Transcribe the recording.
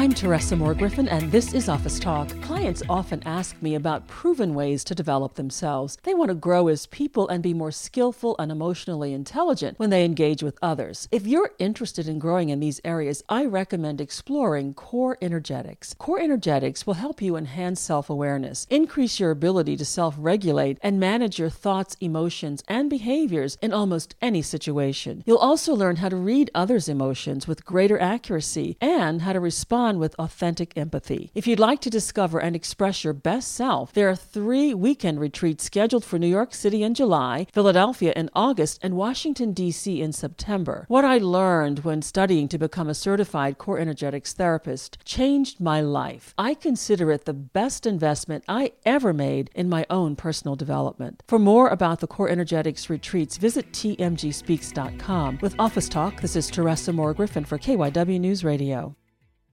I'm Teresa Moore Griffin, and this is Office Talk. Clients often ask me about proven ways to develop themselves. They want to grow as people and be more skillful and emotionally intelligent when they engage with others. If you're interested in growing in these areas, I recommend exploring Core Energetics. Core Energetics will help you enhance self awareness, increase your ability to self regulate, and manage your thoughts, emotions, and behaviors in almost any situation. You'll also learn how to read others' emotions with greater accuracy and how to respond with authentic empathy. If you'd like to discover and express your best self, there are three weekend retreats scheduled for New York City in July, Philadelphia in August, and Washington, D.C. in September. What I learned when studying to become a certified core energetics therapist changed my life. I consider it the best investment I ever made in my own personal development. For more about the core energetics retreats, visit tmgspeaks.com. With Office Talk, this is Teresa Moore Griffin for KYW News Radio.